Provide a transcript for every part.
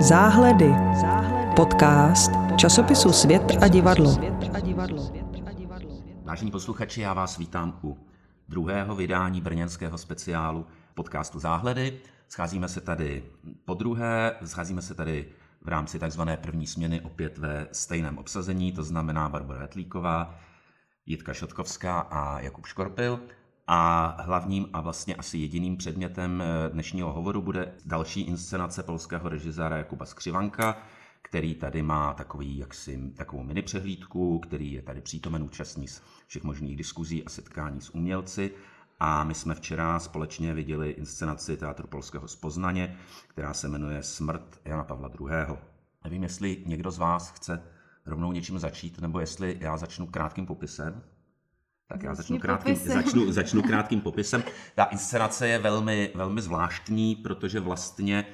Záhledy. Podcast časopisu Svět a divadlo. Vážení posluchači, já vás vítám u druhého vydání brněnského speciálu podcastu Záhledy. Scházíme se tady po druhé, scházíme se tady v rámci takzvané první směny opět ve stejném obsazení, to znamená Barbara Jetlíková, Jitka Šotkovská a Jakub Škorpil. A hlavním a vlastně asi jediným předmětem eh, dnešního hovoru bude další inscenace polského režiséra Jakuba Skřivanka, který tady má takový, jaksi, takovou mini přehlídku, který je tady přítomen účastní z všech možných diskuzí a setkání s umělci. A my jsme včera společně viděli inscenaci Teatru polského z Poznaně, která se jmenuje Smrt Jana Pavla II. Nevím, jestli někdo z vás chce rovnou něčím začít, nebo jestli já začnu krátkým popisem. Tak já začnu krátkým, začnu, začnu krátkým popisem. Ta inscenace je velmi, velmi zvláštní, protože vlastně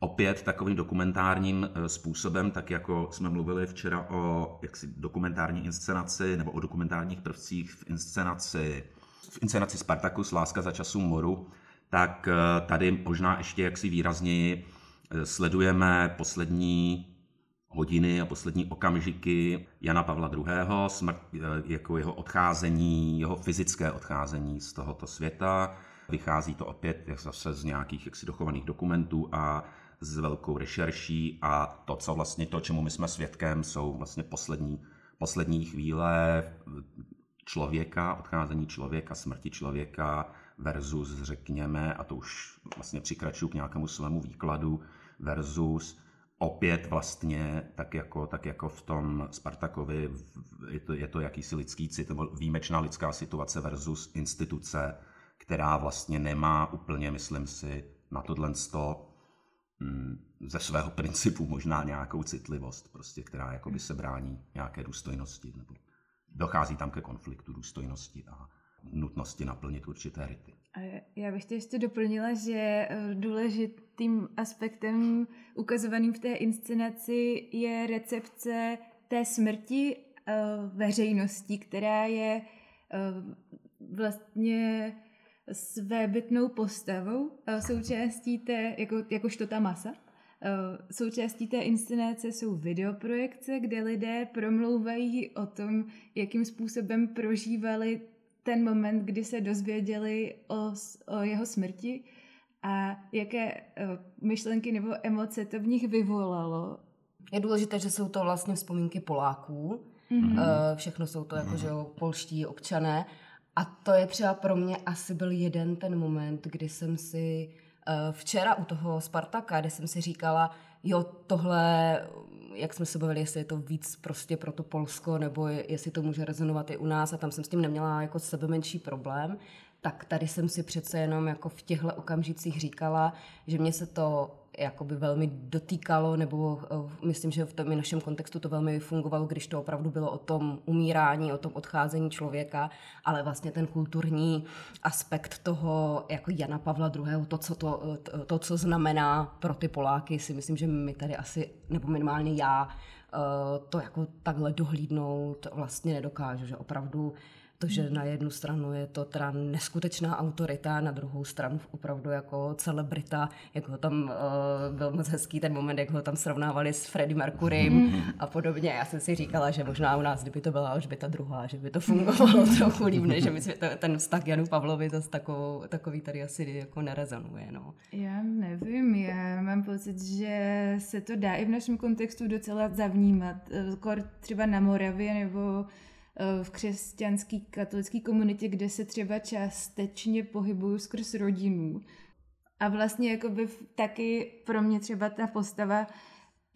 opět takovým dokumentárním eh, způsobem, tak jako jsme mluvili včera o jaksi dokumentární inscenaci nebo o dokumentárních prvcích v inscenaci, v inscenaci Spartacus Láska za času moru, tak eh, tady možná ještě jaksi výrazněji eh, sledujeme poslední hodiny a poslední okamžiky Jana Pavla II., smrt eh, jako jeho odcházení, jeho fyzické odcházení z tohoto světa. Vychází to opět jak zase z nějakých jaksi dochovaných dokumentů a s velkou rešerší a to, co vlastně to, čemu my jsme svědkem, jsou vlastně poslední, poslední chvíle člověka, odcházení člověka, smrti člověka versus, řekněme, a to už vlastně přikračuju k nějakému svému výkladu, versus opět vlastně, tak jako, tak jako v tom Spartakovi, je to, je to jakýsi lidský cit, nebo výjimečná lidská situace versus instituce, která vlastně nemá úplně, myslím si, na tohle sto mm, ze svého principu možná nějakou citlivost, prostě, která jakoby se brání nějaké důstojnosti, nebo dochází tam ke konfliktu důstojnosti a nutnosti naplnit určité rity. Já bych tě ještě doplnila, že eh, důležitým aspektem ukazovaným v té inscenaci je recepce té smrti eh, veřejností, která je eh, vlastně svébytnou postavou, součástí té, jako, jakožto ta masa. Součástí té inscenace jsou videoprojekce, kde lidé promlouvají o tom, jakým způsobem prožívali ten moment, kdy se dozvěděli o, o jeho smrti a jaké uh, myšlenky nebo emoce to v nich vyvolalo. Je důležité, že jsou to vlastně vzpomínky Poláků. Mm-hmm. Všechno jsou to jako, že polští občané. A to je třeba pro mě asi byl jeden ten moment, kdy jsem si uh, včera u toho Spartaka, kde jsem si říkala, jo, tohle jak jsme se bavili, jestli je to víc prostě pro to Polsko, nebo jestli to může rezonovat i u nás a tam jsem s tím neměla jako sebe menší problém, tak tady jsem si přece jenom jako v těchto okamžicích říkala, že mě se to jakoby velmi dotýkalo, nebo uh, myslím, že v tom našem kontextu to velmi fungovalo, když to opravdu bylo o tom umírání, o tom odcházení člověka, ale vlastně ten kulturní aspekt toho jako Jana Pavla II., to, co, to, to, to, co znamená pro ty Poláky, si myslím, že my tady asi, nebo minimálně já, uh, to jako takhle dohlídnout vlastně nedokážu, že opravdu to, že na jednu stranu je to teda neskutečná autorita, na druhou stranu opravdu jako celebrita, jak ho tam uh, byl moc hezký ten moment, jak ho tam srovnávali s Freddie Mercurym mm. a podobně. Já jsem si říkala, že možná u nás, kdyby to byla už by ta druhá, že by to fungovalo trochu líp, než že že ten vztah Janu Pavlovi zase takovou, takový tady asi jako nerezonuje. No. Já nevím, já mám pocit, že se to dá i v našem kontextu docela zavnímat. Třeba na Moravě nebo Eh, v křesťanské katolické komunitě, kde se třeba částečně pohybuju skrz rodinu. A vlastně jakoby taky pro mě třeba ta postava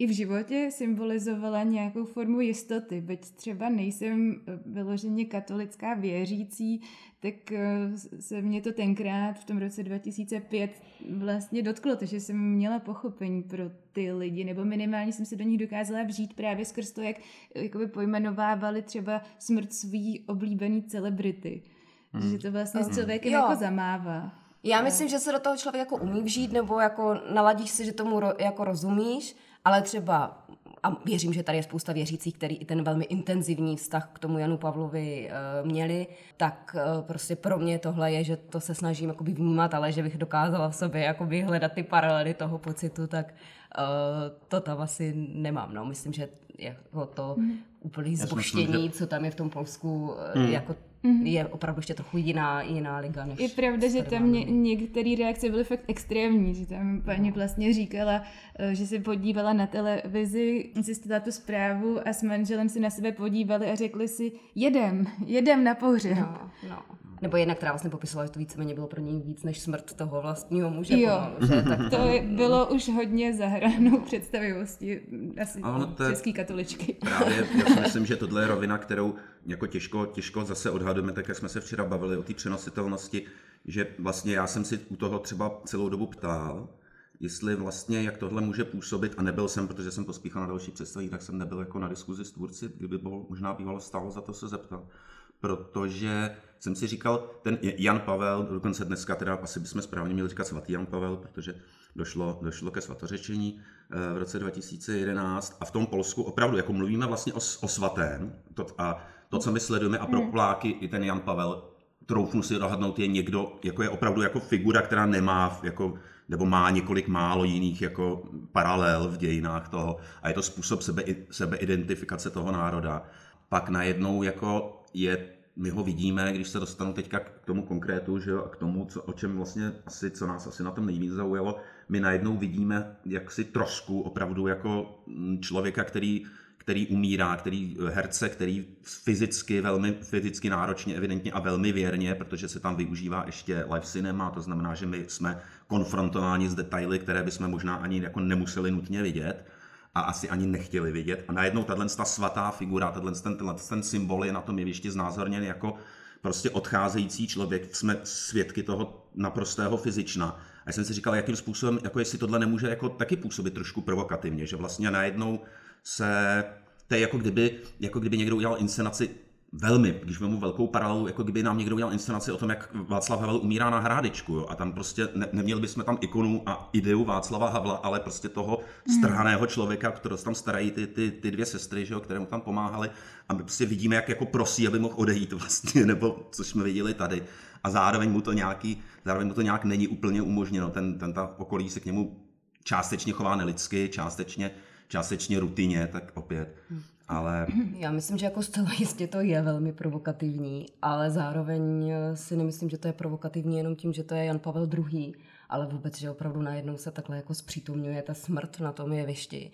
i v životě symbolizovala nějakou formu jistoty. Byť třeba nejsem eh, vyloženě katolická věřící, tak eh, se mě to tenkrát v tom roce 2005 vlastně dotklo, takže jsem měla pochopení pro ty lidi, nebo minimálně jsem se do nich dokázala vžít právě skrz to, jak jakoby pojmenovávali třeba smrt svý oblíbený celebrity. Hmm. Že to vlastně s hmm. člověkem jo. jako zamává. Já myslím, že se do toho člověk jako umí vžít, nebo jako naladíš si, že tomu ro, jako rozumíš, ale třeba a věřím, že tady je spousta věřících, který i ten velmi intenzivní vztah k tomu Janu Pavlovi uh, měli, tak uh, prostě pro mě tohle je, že to se snažím jakoby vnímat, ale že bych dokázala v sobě jakoby hledat ty paralely toho pocitu, tak to tam asi nemám. No. Myslím, že jako to mm. úplný zboštění, co tam je v tom Polsku, mm. jako mm-hmm. je opravdu ještě trochu jiná, jiná liga. Než je pravda, že tam ně, některé reakce byly fakt extrémní, že tam paní no. vlastně říkala, eh, že se podívala na televizi, zjistila tu zprávu a s manželem si na sebe podívali a řekli si, jedem, jedem na pohřeb. No, no. Nebo jedna, která vlastně popisovala, že to víceméně bylo pro něj víc než smrt toho vlastního muže. Jo, pomalu, že? tak to bylo už hodně zahranou představivosti asi český katoličky. Právě, já si myslím, že tohle je rovina, kterou jako těžko, těžko zase odhadujeme, tak jak jsme se včera bavili o té přenositelnosti, že vlastně já jsem si u toho třeba celou dobu ptal, jestli vlastně, jak tohle může působit, a nebyl jsem, protože jsem pospíchal na další představení, tak jsem nebyl jako na diskuzi s tvůrci, kdyby bylo, možná bývalo stálo za to se zeptat. Protože jsem si říkal, ten Jan Pavel, dokonce dneska teda asi bychom správně měli říkat svatý Jan Pavel, protože došlo, došlo ke svatořečení eh, v roce 2011 a v tom Polsku opravdu, jako mluvíme vlastně o, o svatém to, a to, co my sledujeme a pro hmm. Poláky i ten Jan Pavel, troufnu si dohadnout, je někdo, jako je opravdu jako figura, která nemá, jako, nebo má několik málo jiných jako paralel v dějinách toho a je to způsob sebe, sebeidentifikace toho národa. Pak najednou jako je my ho vidíme, když se dostanu teďka k tomu konkrétu, že jo, a k tomu, co, o čem vlastně asi, co nás asi na tom nejvíc zaujalo, my najednou vidíme jaksi trošku opravdu jako člověka, který, který umírá, který herce, který fyzicky, velmi fyzicky náročně, evidentně a velmi věrně, protože se tam využívá ještě live cinema, to znamená, že my jsme konfrontováni s detaily, které bychom možná ani jako nemuseli nutně vidět a asi ani nechtěli vidět. A najednou tahle ta svatá figura, tahle ten, ten symbol je na tom jevišti znázorněn jako prostě odcházející člověk. Jsme svědky toho naprostého fyzična. A já jsem si říkal, jakým způsobem, jako jestli tohle nemůže jako taky působit trošku provokativně, že vlastně najednou se to je jako kdyby, jako kdyby někdo udělal inscenaci velmi, když mu velkou paralelu, jako kdyby nám někdo udělal inscenaci o tom, jak Václav Havel umírá na Hrádečku. Jo? A tam prostě ne, neměli bychom tam ikonu a ideu Václava Havla, ale prostě toho hmm. strhaného člověka, kterého tam starají ty, ty, ty dvě sestry, že jo, které mu tam pomáhali. A my prostě vidíme, jak jako prosí, aby mohl odejít vlastně, nebo co jsme viděli tady. A zároveň mu to nějaký, zároveň mu to nějak není úplně umožněno. Ten, ten ta okolí se k němu částečně chová nelidsky, částečně, částečně rutině, tak opět. Hmm ale... Já myslím, že jako zcela jistě to je velmi provokativní, ale zároveň eh, si nemyslím, že to je provokativní jenom tím, že to je Jan Pavel II., ale vůbec, že opravdu najednou se takhle jako zpřítomňuje ta smrt na tom jevišti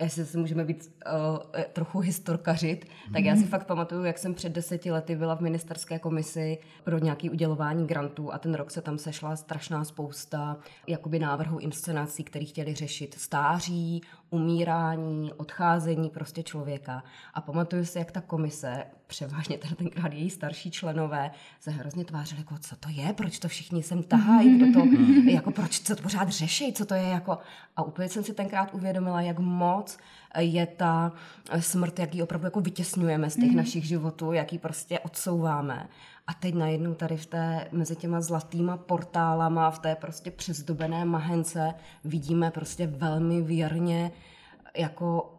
jestli si můžeme být uh, trochu historkařit, tak mm. já si mhm. fakt pamatuju, jak jsem před deseti lety byla v ministerské komisi pro nějaký udělování grantů a ten rok se tam sešla strašná spousta jakoby návrhů inscenací, které chtěli řešit stáří, umírání, odcházení prostě člověka. A pamatuju si, jak ta komise, převážně teda tenkrát její starší členové, se hrozně tvářili, jako co to je, proč to všichni sem tahají, kdo to, jako proč co to pořád řeší, co to je jako. A úplně jsem si tenkrát uvědomila, jak moc je ta smrt, jak ji opravdu jako vytěsňujeme z těch mm. našich životů, jak ji prostě odsouváme. A teď najednou tady v té, mezi těma zlatýma portálama, v té prostě přezdobené mahence vidíme prostě velmi věrně jako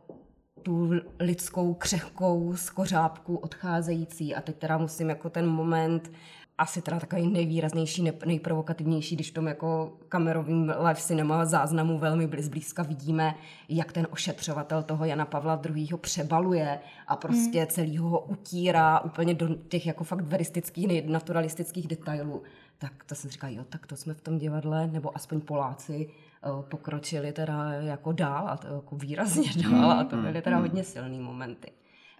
tu lidskou křehkou skořápku odcházející. A teď teda musím jako ten moment asi teda takový nejvýraznější, nejprovokativnější, když v tom jako kamerovým live cinema záznamu velmi blízka vidíme, jak ten ošetřovatel toho Jana Pavla II. přebaluje a prostě hmm. celý ho utírá úplně do těch jako fakt veristických, naturalistických detailů. Tak to jsem říkala, jo, tak to jsme v tom divadle, nebo aspoň Poláci, eh, pokročili teda jako dál a to jako výrazně dál a to byly teda hmm. hodně silné momenty.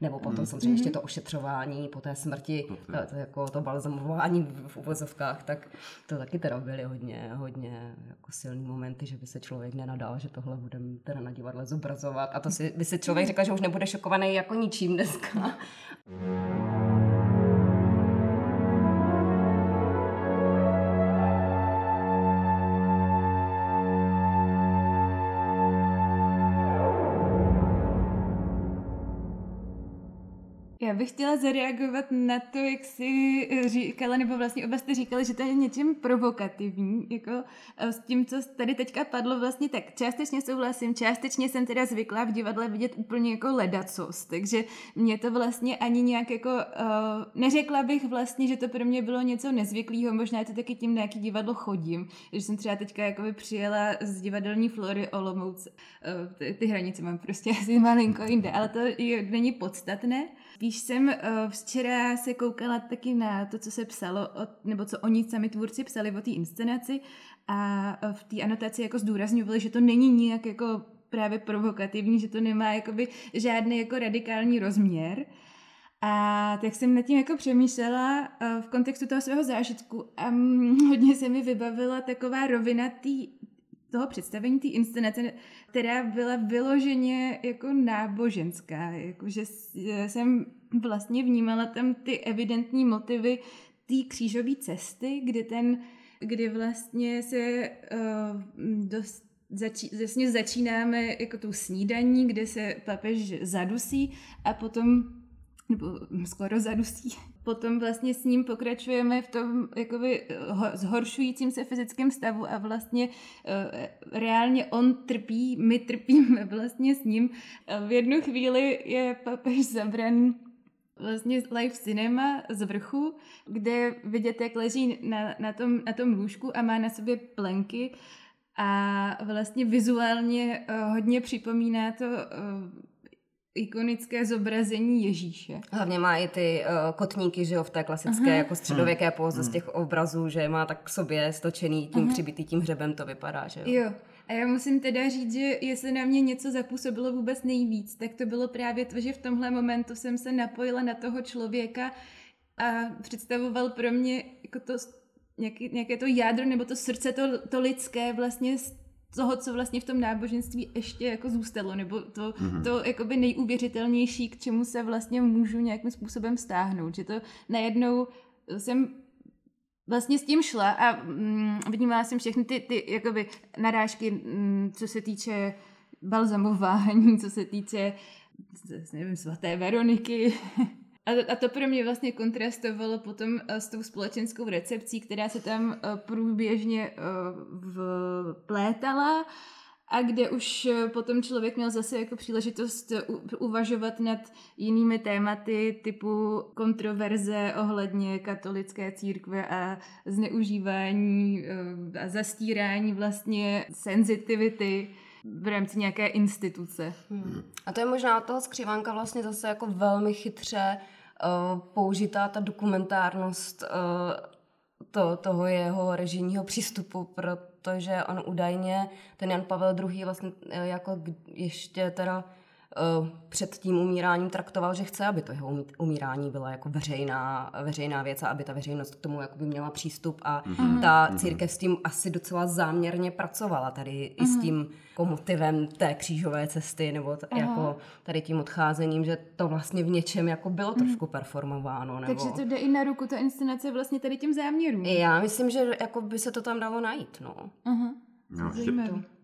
Nebo potom mm. samozřejmě ještě to ošetřování po té smrti, to, to, jako to balzamování v uvozovkách, tak to taky teda byly hodně, hodně jako silný momenty, že by se člověk nenadal, že tohle budeme teda na divadle zobrazovat. A to si, by si člověk řekl, že už nebude šokovaný jako ničím dneska. Já bych chtěla zareagovat na to, jak jsi říkala, nebo vlastně oba jste říkali, že to je něčím provokativní, jako eh, s tím, co tady teďka padlo vlastně, tak částečně souhlasím, částečně jsem teda zvyklá v divadle vidět úplně jako ledacos, takže mě to vlastně ani nějak jako, uh, neřekla bych vlastně, že to pro mě bylo něco nezvyklého, možná je to taky tím, na jaký divadlo chodím, že jsem třeba teďka jakoby přijela z divadelní Flory Olomouc, uh, ty, ty hranice mám prostě asi malinko jinde, ale to je, není podstatné. Spíš jsem uh, včera se koukala taky na to, co se psalo, nebo co oni sami tvůrci psali o té inscenaci a v té anotaci jako zdůrazňovali, že to není nijak jako právě provokativní, že to nemá jakoby žádný jako radikální rozměr. A tak jsem nad tím jako přemýšlela uh, v kontextu toho svého zážitku a hodně se mi vybavila taková rovina tý, toho představení té inscenace, která byla vyloženě jako náboženská, jakože jsem vlastně vnímala tam ty evidentní motivy té křížové cesty, kdy ten, kdy vlastně se uh, dost Zači, vlastně začínáme jako tou snídaní, kde se papež zadusí a potom nebo skoro zadusí. Potom vlastně s ním pokračujeme v tom jakoby zhoršujícím se fyzickém stavu a vlastně uh, reálně on trpí, my trpíme vlastně s ním. V jednu chvíli je papež zabraný vlastně live cinema z vrchu, kde vidět, jak leží na, na, tom, na tom lůžku a má na sobě plenky a vlastně vizuálně hodně připomíná to ikonické zobrazení Ježíše. Hlavně má i ty uh, kotníky, že jo, v té klasické Aha. jako středověké póze z těch obrazů, že má tak k sobě stočený tím Aha. přibitý tím hřebem, to vypadá, že jo. Jo. A já musím teda říct, že jestli na mě něco zapůsobilo vůbec nejvíc, tak to bylo právě to, že v tomhle momentu jsem se napojila na toho člověka a představoval pro mě jako to nějaké, nějaké to jádro nebo to srdce, to, to lidské vlastně toho, co vlastně v tom náboženství ještě jako zůstalo, nebo to, mm-hmm. to jakoby nejuvěřitelnější, k čemu se vlastně můžu nějakým způsobem stáhnout, že to najednou jsem vlastně s tím šla a mm, vnímala jsem všechny ty, ty jakoby narážky, mm, co se týče balzamování, co se týče nevím, svaté Veroniky, a, a to pro mě vlastně kontrastovalo potom eh, s tou společenskou recepcí, která se tam eh, průběžně eh, vplétala a kde už potom člověk měl zase jako příležitost uvažovat nad jinými tématy typu kontroverze ohledně katolické církve a zneužívání a zastírání vlastně senzitivity v rámci nějaké instituce. Hmm. A to je možná toho skřivánka vlastně zase jako velmi chytře použitá ta dokumentárnost uh, to, toho jeho režijního přístupu, protože on údajně, ten Jan Pavel II. vlastně jako ještě teda Eh, před tím umíráním traktoval, že chce, aby to jeho umírání byla jako veřejná, veřejná věc a aby ta veřejnost k tomu jakoby měla přístup a mm-hmm. ta mhm. církev s tím asi docela záměrně pracovala tady mm-hmm. i s mhm. tím jako motivem té křížové cesty nebo t- jako tady tím odcházením, že to vlastně v něčem jako bylo mm-hmm. trošku performováno. Nebo... Takže to jde i na ruku, ta inscenace vlastně tady tím záměrům. Já myslím, že jako by se to tam dalo najít, no. Uh-huh. No,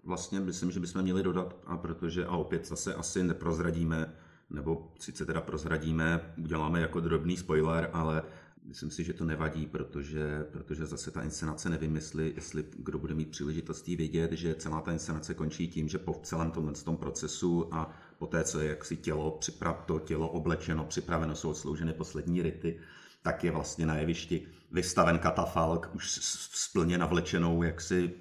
vlastně myslím, že bychom měli dodat, a protože, a opět zase asi neprozradíme, nebo sice teda prozradíme, uděláme jako drobný spoiler, ale myslím si, že to nevadí, protože, protože zase ta inscenace nevím, jestli, kdo bude mít příležitostí vědět, že celá ta inscenace končí tím, že po celém tomhle tom procesu a po té, co je jaksi tělo, připrav, to tělo oblečeno, připraveno, jsou odslouženy poslední rity, tak je vlastně na jevišti vystaven katafalk už s plně navlečenou, jaksi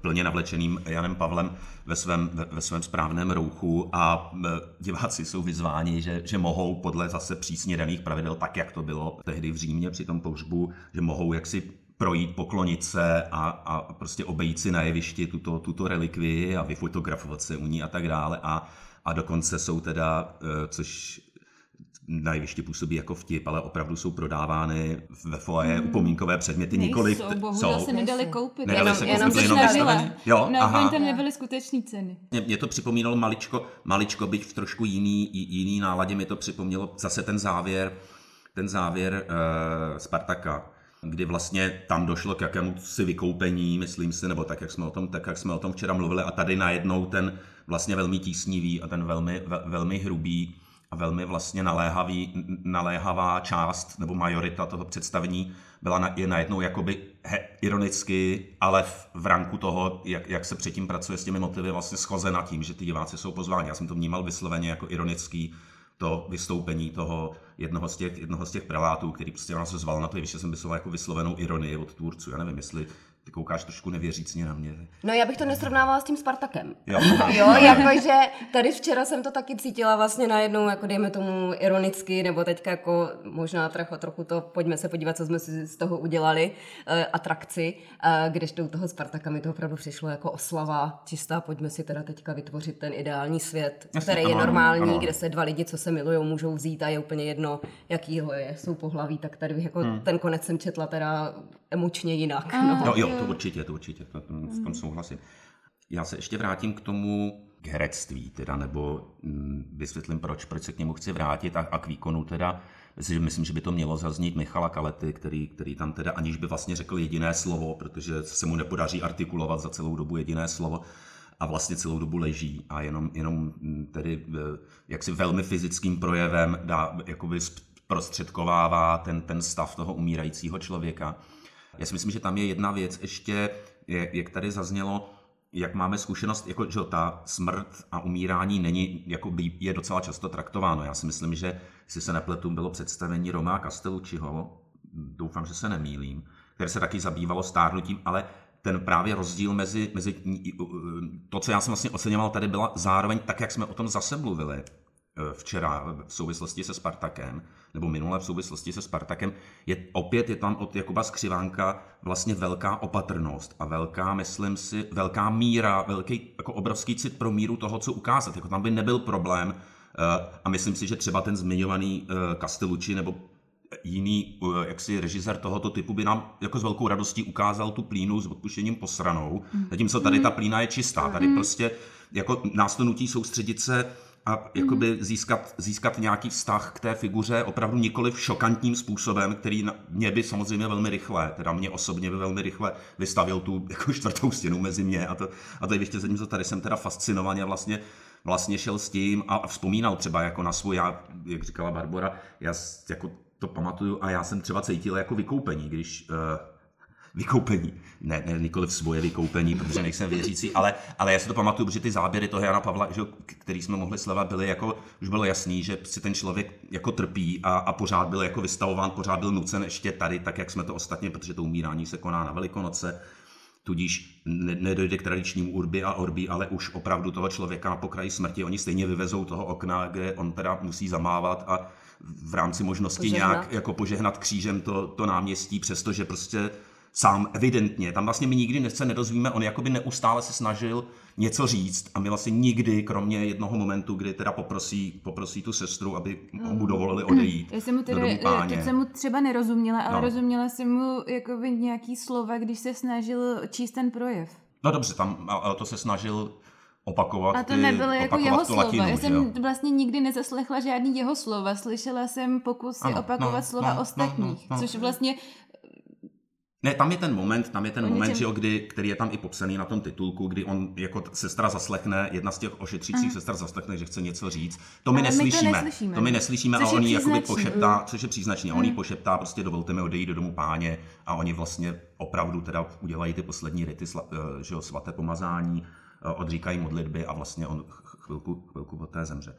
plně navlečeným Janem Pavlem ve svém, ve, svém správném rouchu a diváci jsou vyzváni, že, že mohou podle zase přísně daných pravidel, tak jak to bylo tehdy v Římě při tom pohřbu, že mohou jaksi projít, poklonit se a, a prostě obejít si na jevišti tuto, tuto relikvii a vyfotografovat se u ní a tak dále. A, a dokonce jsou teda, e, což na jevišti působí jako vtip, ale opravdu jsou prodávány ve foaje hmm. upomínkové předměty nikoli. Jsou, bohužel se nedali koupit. Nedali se jenom, koupit, jenom, jenom Jo, no, aha. tam nebyly skutečné ceny. Mě, mě, to připomínalo maličko, maličko, byť v trošku jiný, jiný náladě, mi to připomnělo zase ten závěr, ten závěr uh, Spartaka, kdy vlastně tam došlo k jakému si vykoupení, myslím si, nebo tak, jak jsme o tom, tak, jak jsme o tom včera mluvili, a tady najednou ten vlastně velmi tísnivý a ten velmi, velmi hrubý a velmi vlastně naléhavý, naléhavá část nebo majorita toho představení byla na, je najednou jakoby he, ironicky, ale v, v ranku toho, jak, jak se předtím pracuje s těmi motivy, vlastně schozena tím, že ty diváci jsou pozváni. Já jsem to vnímal vysloveně jako ironický to vystoupení toho jednoho z těch, jednoho z těch prelátů, který prostě nás zval na to, že jsem vysloval jako vyslovenou ironii od tvůrců. Já nevím, jestli ty koukáš trošku nevěřícně na mě. No já bych to nesrovnávala s tím Spartakem. Jo, jo jakože tady včera jsem to taky cítila vlastně najednou, jako dejme tomu ironicky, nebo teďka jako možná trochu, trochu to, pojďme se podívat, co jsme si z toho udělali, uh, atrakci, uh, když to u toho Spartaka mi to opravdu přišlo jako oslava čistá, pojďme si teda teďka vytvořit ten ideální svět, Jasně, který je normální, ano. kde se dva lidi, co se milují, můžou vzít a je úplně jedno, jakýho je, jsou pohlaví, tak tady bych jako hmm. ten konec jsem četla teda emočně jinak. no. no jo, to určitě, to určitě, to, to, v tom souhlasím. Já se ještě vrátím k tomu k herectví, teda, nebo mm, vysvětlím, proč, proč se k němu chci vrátit a, a k výkonu teda. Myslím, myslím, že by to mělo zaznít Michala Kalety, který, který tam teda aniž by vlastně řekl jediné slovo, protože se mu nepodaří artikulovat za celou dobu jediné slovo, a vlastně celou dobu leží a jenom, jenom mm, tedy eh, jaksi velmi fyzickým projevem dá, jakoby prostředkovává ten, ten stav toho umírajícího člověka. Já si myslím, že tam je jedna věc ještě, jak tady zaznělo, jak máme zkušenost, jako, že ta smrt a umírání není, jako by, je docela často traktováno. Já si myslím, že, jestli se nepletu, bylo představení Roma Castellucciho, doufám, že se nemýlím, které se taky zabývalo stárnutím, ale ten právě rozdíl mezi, mezi to, co já jsem vlastně oceňoval, tady byla zároveň tak, jak jsme o tom zase mluvili, včera v souvislosti se Spartakem, nebo minule v souvislosti se Spartakem, je, opět je tam od Jakuba Skřivánka vlastně velká opatrnost a velká, myslím si, velká míra, velký, jako obrovský cit pro míru toho, co ukázat. Jako tam by nebyl problém eh, a myslím si, že třeba ten zmiňovaný eh, Castellucci nebo jiný jaksi režisér tohoto typu by nám jako s velkou radostí ukázal tu plínu s odpuštěním posranou, zatímco tady ta plína je čistá. Tady mm. prostě jako nás to nutí soustředit se a jakoby získat, získat nějaký vztah k té figuře opravdu nikoli v šokantním způsobem, který mě by samozřejmě velmi rychle, teda mě osobně by velmi rychle vystavil tu jako čtvrtou stěnu mezi mě a to, a to je ještě co tady jsem teda fascinovaně vlastně vlastně šel s tím a vzpomínal třeba jako na svůj, já, jak říkala Barbara, já jako to pamatuju a já jsem třeba cítil jako vykoupení, když uh, vykoupení. Ne, ne nikoli v svoje vykoupení, protože nejsem věřící, ale, ale já si to pamatuju, že ty záběry toho Jana Pavla, že, který jsme mohli sledovat, byly jako, už bylo jasný, že si ten člověk jako trpí a, a pořád byl jako vystavován, pořád byl nucen ještě tady, tak jak jsme to ostatně, protože to umírání se koná na Velikonoce, tudíž nedojde k tradičnímu urbi a orbi, ale už opravdu toho člověka na pokraji smrti. Oni stejně vyvezou toho okna, kde on teda musí zamávat a v rámci možnosti požehnat. nějak jako požehnat křížem to, to náměstí, přestože prostě sám evidentně. Tam vlastně my nikdy se nedozvíme, on jakoby neustále se snažil něco říct a my vlastně nikdy, kromě jednoho momentu, kdy teda poprosí, poprosí tu sestru, aby mu mm. dovolili odejít Já jsem mu tedy, do domu páně. Jsem mu třeba nerozuměla, ale no. rozuměla jsem mu jakoby nějaký slova, když se snažil číst ten projev. No dobře, tam ale to se snažil opakovat A to nebylo jako jeho slova. Latinu, Já jsem jo? vlastně nikdy nezaslechla žádný jeho slova. Slyšela jsem pokusy ano, opakovat no, slova no, ostatních, no, no, no. což vlastně ne, tam je ten moment, tam je ten moment, že jo, kdy, který je tam i popsaný na tom titulku, kdy on jako sestra zaslechne, jedna z těch ošetřících sester zaslechne, že chce něco říct. To my, neslyšíme. My to neslyšíme. To my neslyšíme což a on ji jakoby pošeptá, což je příznačný. A on mm. pošeptá, prostě dovolte mi odejít do domu páně a oni vlastně opravdu teda udělají ty poslední rity, eh, že jo, svaté pomazání, eh, odříkají modlitby a vlastně on chvilku, chvilku poté zemře.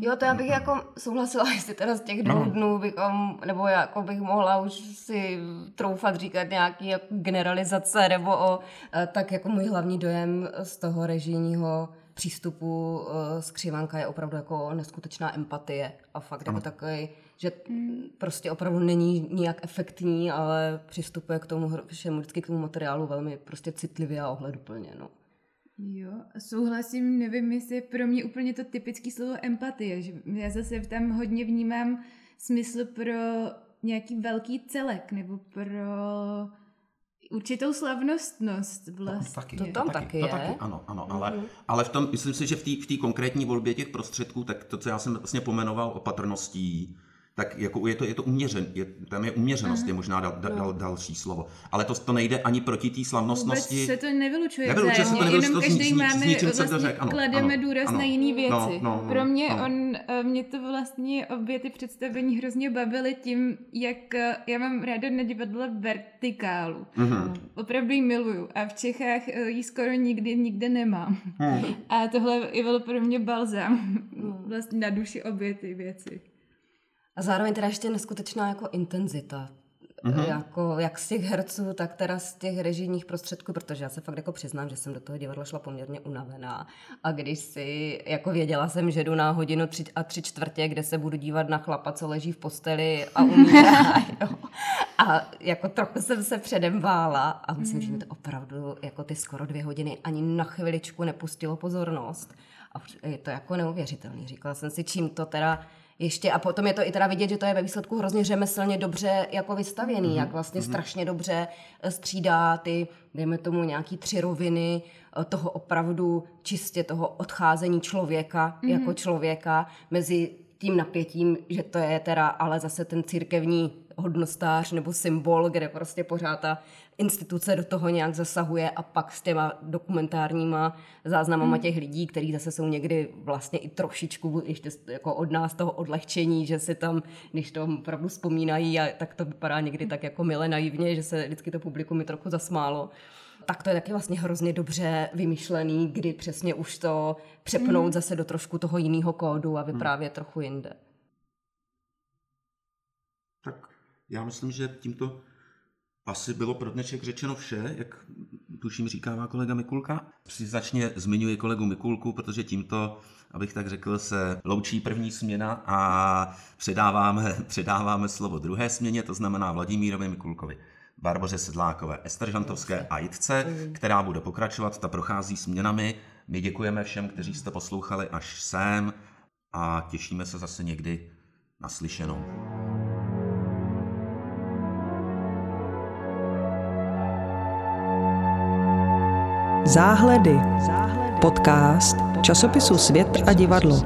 Jo, to já bych jako souhlasila, jestli teda z těch dvou no. dnů bychom, nebo jako bych mohla už si troufat říkat nějaký jako generalizace, nebo o, eh, tak jako můj hlavní dojem z toho režijního přístupu eh, z Křivanka je opravdu jako neskutečná empatie a fakt jako takový, že prostě opravdu není nijak efektní, ale přistupuje k tomu všemu vždycky k tomu materiálu velmi prostě citlivě a ohleduplně, no. Jo, souhlasím, nevím, jestli je pro mě úplně to typické slovo empatie, že já zase tam hodně vnímám smysl pro nějaký velký celek, nebo pro určitou slavnostnost vlastně. To, taky, to tam taky, taky, to taky ano, ano, mm-hmm. ale, ale v tom, myslím si, že v té v konkrétní volbě těch prostředků, tak to, co já jsem vlastně pomenoval opatrností, tak jako je to, je to uměřen, je, tam je uměřenost, uh-huh. je možná dal, dal, dal, další slovo. Ale to, to nejde ani proti té slavnostnosti. Vůbec se to nevylučuje Nevylučuje se to, nevylučuje jenom to, každý s, máme, s ničím vlastně jsem to řekl. Ano, klademe ano, důraz ano, na jiné věci. No, no, no, Pro mě no. on, eh, mě to vlastně obě ty představení hrozně bavily tím, jak eh, já mám ráda na divadle vertikálu. Mhm. Opravdu ji miluju a v Čechách eh, ji skoro nikdy nikde nemám. Mhm. A tohle je bylo pro mě balzám Hmm. vlastně na duši obě ty věci. A zároveň teda ještě neskutečná jako intenzita. Mhm. Mm-hmm. Jako, jak z těch herců, tak teda z těch režijních prostředků, protože já se fakt jako přiznám, že jsem do toho divadla šla poměrně unavená. A když si, jako věděla jsem, že jdu na hodinu tři a tři čtvrtě, kde se budu dívat na chlapa, co leží v posteli a umírá, jo. A jako trochu jsem se předem bála a myslím, že mi to opravdu jako ty skoro dvě hodiny ani na chviličku nepustilo pozornost. A je to jako neuvěřitelný. Říkala jsem si, čím to teda ještě, a potom je to i teda vidět, že to je ve výsledku hrozně řemeslně dobře jako vystavěný, mm-hmm. jak vlastně mm-hmm. strašně dobře eh, střídá ty, dejme tomu nějaký tři roviny eh, toho opravdu čistě toho odcházení člověka mm-hmm. jako člověka mezi tím napětím, že to je teda ale zase ten církevní hodnostář nebo symbol, kde prostě pořád ta instituce do toho nějak zasahuje a pak s těma dokumentárníma záznamama těch lidí, kteří zase jsou někdy vlastně i trošičku ještě jako od nás toho odlehčení, že si tam, když to opravdu vzpomínají, a tak to vypadá někdy tak jako milé naivně, že se vždycky to publikum mi trochu zasmálo tak to je taky vlastně hrozně dobře vymyšlený, kdy přesně už to přepnout mm. zase do trošku toho jiného kódu a vyprávět mm. trochu jinde. Tak já myslím, že tímto asi bylo pro dnešek řečeno vše, jak tuším říkává kolega Mikulka. Přiznačně zmiňuji kolegu Mikulku, protože tímto, abych tak řekl, se loučí první směna a předáváme, předáváme slovo druhé směně, to znamená Vladimírovi Mikulkovi. Barboře Sedlákové, Ester Žantovské a Jitce, která bude pokračovat, ta prochází směnami. My děkujeme všem, kteří jste poslouchali až sem a těšíme se zase někdy naslyšenou. Záhledy. Podcast časopisu Svět a divadlo.